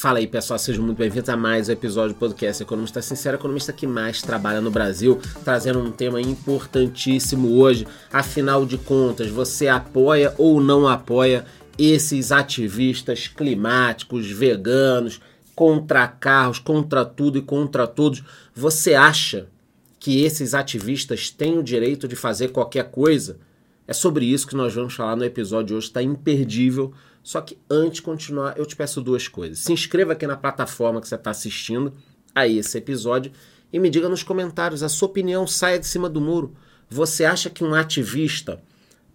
Fala aí, pessoal, sejam muito bem-vindos a mais um episódio do podcast Economista Sincero, economista que mais trabalha no Brasil, trazendo um tema importantíssimo hoje. Afinal de contas, você apoia ou não apoia esses ativistas climáticos, veganos, contra carros, contra tudo e contra todos? Você acha que esses ativistas têm o direito de fazer qualquer coisa? É sobre isso que nós vamos falar no episódio de hoje, está imperdível. Só que antes de continuar, eu te peço duas coisas. Se inscreva aqui na plataforma que você está assistindo a esse episódio e me diga nos comentários a sua opinião, saia de cima do muro. Você acha que um ativista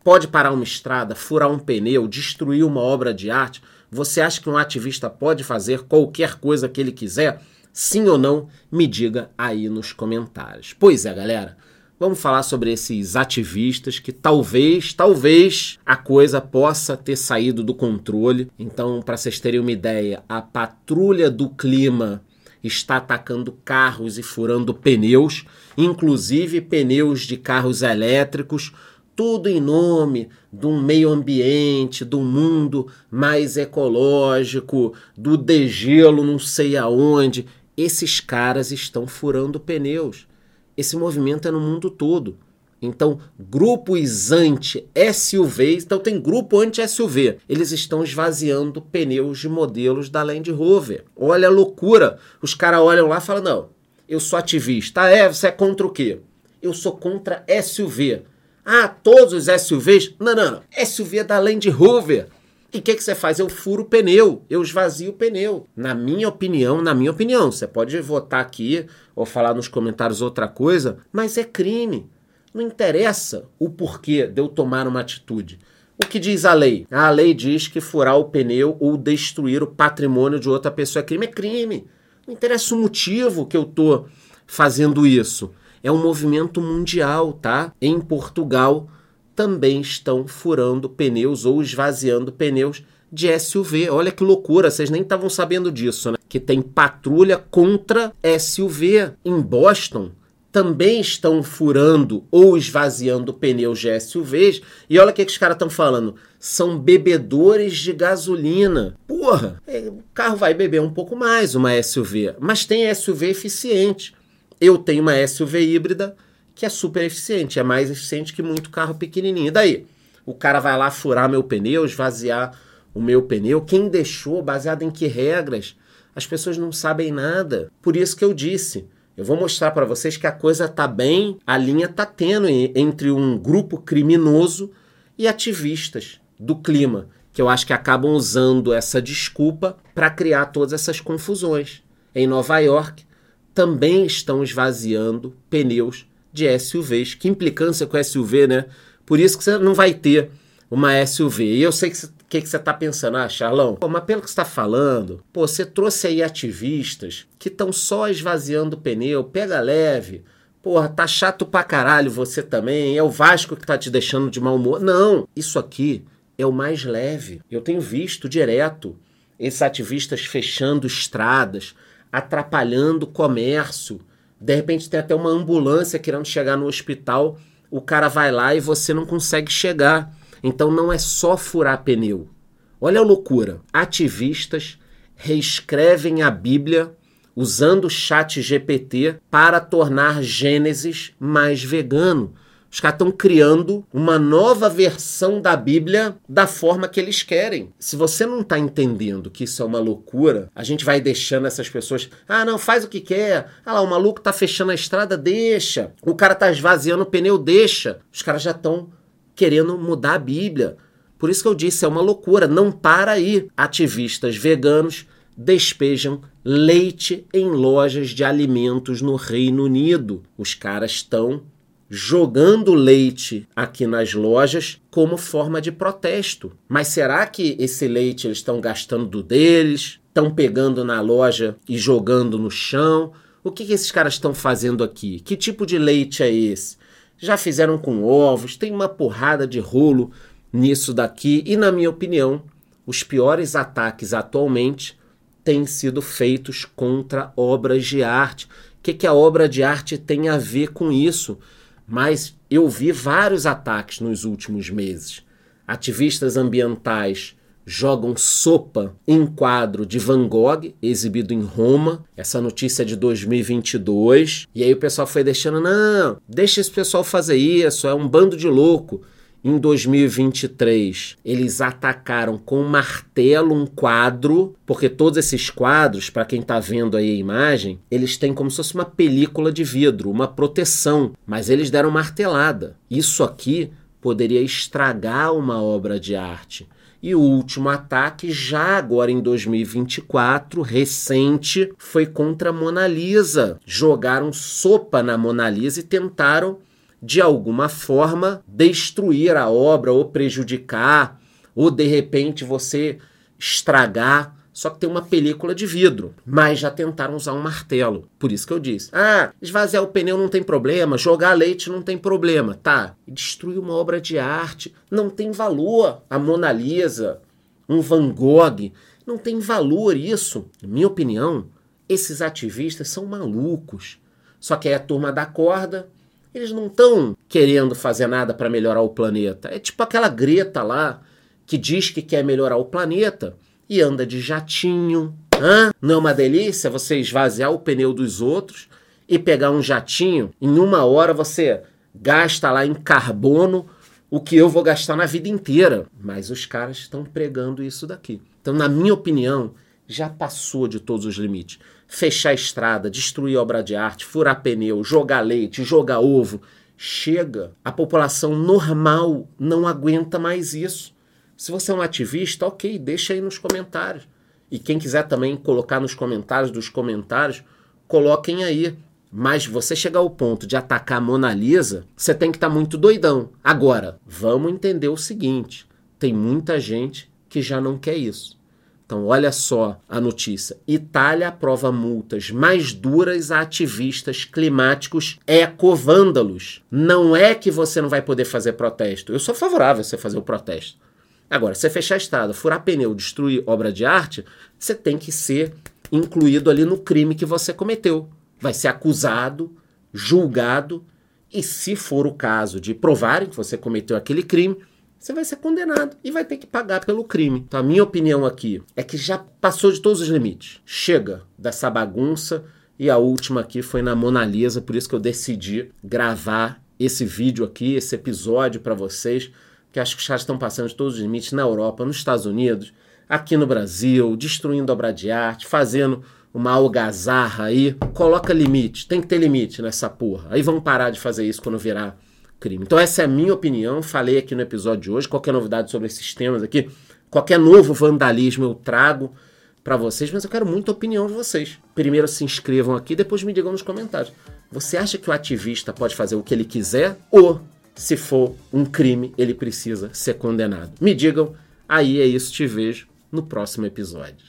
pode parar uma estrada, furar um pneu, destruir uma obra de arte? Você acha que um ativista pode fazer qualquer coisa que ele quiser? Sim ou não? Me diga aí nos comentários. Pois é, galera. Vamos falar sobre esses ativistas que talvez, talvez a coisa possa ter saído do controle. Então, para vocês terem uma ideia, a patrulha do clima está atacando carros e furando pneus, inclusive pneus de carros elétricos, tudo em nome do meio ambiente, do mundo mais ecológico, do degelo não sei aonde. Esses caras estão furando pneus. Esse movimento é no mundo todo. Então, grupos anti-SUV, então tem grupo anti-SUV. Eles estão esvaziando pneus de modelos da Land Rover. Olha a loucura. Os caras olham lá e falam: não, eu sou ativista. Ah, é? Você é contra o quê? Eu sou contra SUV. Ah, todos os SUVs? Não, não, não. SUV é da Land Rover. E o que, que você faz? Eu furo o pneu, eu esvazio o pneu. Na minha opinião, na minha opinião, você pode votar aqui ou falar nos comentários outra coisa, mas é crime. Não interessa o porquê de eu tomar uma atitude. O que diz a lei? A lei diz que furar o pneu ou destruir o patrimônio de outra pessoa é crime. É crime. Não interessa o motivo que eu estou fazendo isso. É um movimento mundial, tá? Em Portugal, também estão furando pneus ou esvaziando pneus de SUV. Olha que loucura, vocês nem estavam sabendo disso, né? Que tem patrulha contra SUV em Boston. Também estão furando ou esvaziando pneus de SUVs. E olha o que, que os caras estão falando. São bebedores de gasolina. Porra, é, o carro vai beber um pouco mais, uma SUV. Mas tem SUV eficiente. Eu tenho uma SUV híbrida que é super eficiente, é mais eficiente que muito carro pequenininho. E daí? O cara vai lá furar meu pneu, esvaziar o meu pneu. Quem deixou? Baseado em que regras? As pessoas não sabem nada. Por isso que eu disse. Eu vou mostrar para vocês que a coisa tá bem, a linha tá tênue entre um grupo criminoso e ativistas do clima, que eu acho que acabam usando essa desculpa para criar todas essas confusões. Em Nova York também estão esvaziando pneus de SUVs. Que implicância com SUV, né? Por isso que você não vai ter uma SUV. E eu sei que o que, que você está pensando, ah, Charlão, pô, mas pelo que você está falando, pô, você trouxe aí ativistas que estão só esvaziando o pneu, pega leve. Porra, tá chato pra caralho você também. É o Vasco que tá te deixando de mau humor. Não, isso aqui é o mais leve. Eu tenho visto direto esses ativistas fechando estradas, atrapalhando o comércio de repente tem até uma ambulância querendo chegar no hospital, o cara vai lá e você não consegue chegar. Então não é só furar pneu. Olha a loucura. Ativistas reescrevem a Bíblia usando o chat GPT para tornar Gênesis mais vegano. Os caras estão criando uma nova versão da Bíblia da forma que eles querem. Se você não está entendendo que isso é uma loucura, a gente vai deixando essas pessoas. Ah, não, faz o que quer. Ah lá, o maluco tá fechando a estrada, deixa. O cara tá esvaziando o pneu, deixa. Os caras já estão querendo mudar a Bíblia. Por isso que eu disse, é uma loucura. Não para aí. Ativistas veganos despejam leite em lojas de alimentos no Reino Unido. Os caras estão jogando leite aqui nas lojas como forma de protesto. Mas será que esse leite eles estão gastando do deles? Estão pegando na loja e jogando no chão? O que, que esses caras estão fazendo aqui? Que tipo de leite é esse? Já fizeram com ovos, tem uma porrada de rolo nisso daqui, e na minha opinião, os piores ataques atualmente têm sido feitos contra obras de arte. O que, que a obra de arte tem a ver com isso? Mas eu vi vários ataques nos últimos meses. Ativistas ambientais jogam sopa em quadro de Van Gogh, exibido em Roma. Essa notícia é de 2022. E aí o pessoal foi deixando, não, deixa esse pessoal fazer isso, é um bando de louco. Em 2023, eles atacaram com um martelo um quadro, porque todos esses quadros, para quem está vendo aí a imagem, eles têm como se fosse uma película de vidro, uma proteção, mas eles deram martelada. Isso aqui poderia estragar uma obra de arte. E o último ataque, já agora em 2024, recente, foi contra a Mona Lisa. Jogaram sopa na Mona Lisa e tentaram, de alguma forma, destruir a obra ou prejudicar, ou de repente você estragar só que tem uma película de vidro. Mas já tentaram usar um martelo. Por isso que eu disse: ah, esvaziar o pneu não tem problema, jogar leite não tem problema. Tá, destruir uma obra de arte não tem valor. A Mona Lisa, um Van Gogh, não tem valor isso. Na minha opinião, esses ativistas são malucos. Só que é a turma da corda, eles não estão querendo fazer nada para melhorar o planeta. É tipo aquela Greta lá que diz que quer melhorar o planeta e anda de jatinho. Hã? Não é uma delícia você esvaziar o pneu dos outros e pegar um jatinho? Em uma hora você gasta lá em carbono o que eu vou gastar na vida inteira. Mas os caras estão pregando isso daqui. Então, na minha opinião, já passou de todos os limites. Fechar estrada, destruir obra de arte, furar pneu, jogar leite, jogar ovo. Chega. A população normal não aguenta mais isso. Se você é um ativista, ok, deixa aí nos comentários. E quem quiser também colocar nos comentários dos comentários, coloquem aí. Mas você chegar ao ponto de atacar a Mona Lisa, você tem que estar tá muito doidão. Agora, vamos entender o seguinte: tem muita gente que já não quer isso. Então, olha só a notícia: Itália aprova multas mais duras a ativistas climáticos ecovândalos. Não é que você não vai poder fazer protesto. Eu sou favorável a você fazer o protesto. Agora, você fechar a estrada, furar pneu, destruir obra de arte, você tem que ser incluído ali no crime que você cometeu. Vai ser acusado, julgado, e se for o caso de provarem que você cometeu aquele crime, você vai ser condenado e vai ter que pagar pelo crime. Então, a minha opinião aqui é que já passou de todos os limites. Chega dessa bagunça. E a última aqui foi na Mona Lisa, por isso que eu decidi gravar esse vídeo aqui, esse episódio para vocês que acho que caras estão passando de todos os limites na Europa, nos Estados Unidos, aqui no Brasil, destruindo obra de arte, fazendo uma algazarra aí. Coloca limite, tem que ter limite nessa porra. Aí vão parar de fazer isso quando virar crime. Então essa é a minha opinião, falei aqui no episódio de hoje. Qualquer novidade sobre esses temas aqui, qualquer novo vandalismo eu trago para vocês, mas eu quero muita opinião de vocês. Primeiro se inscrevam aqui, depois me digam nos comentários. Você acha que o ativista pode fazer o que ele quiser ou se for um crime, ele precisa ser condenado. Me digam, aí é isso, te vejo no próximo episódio.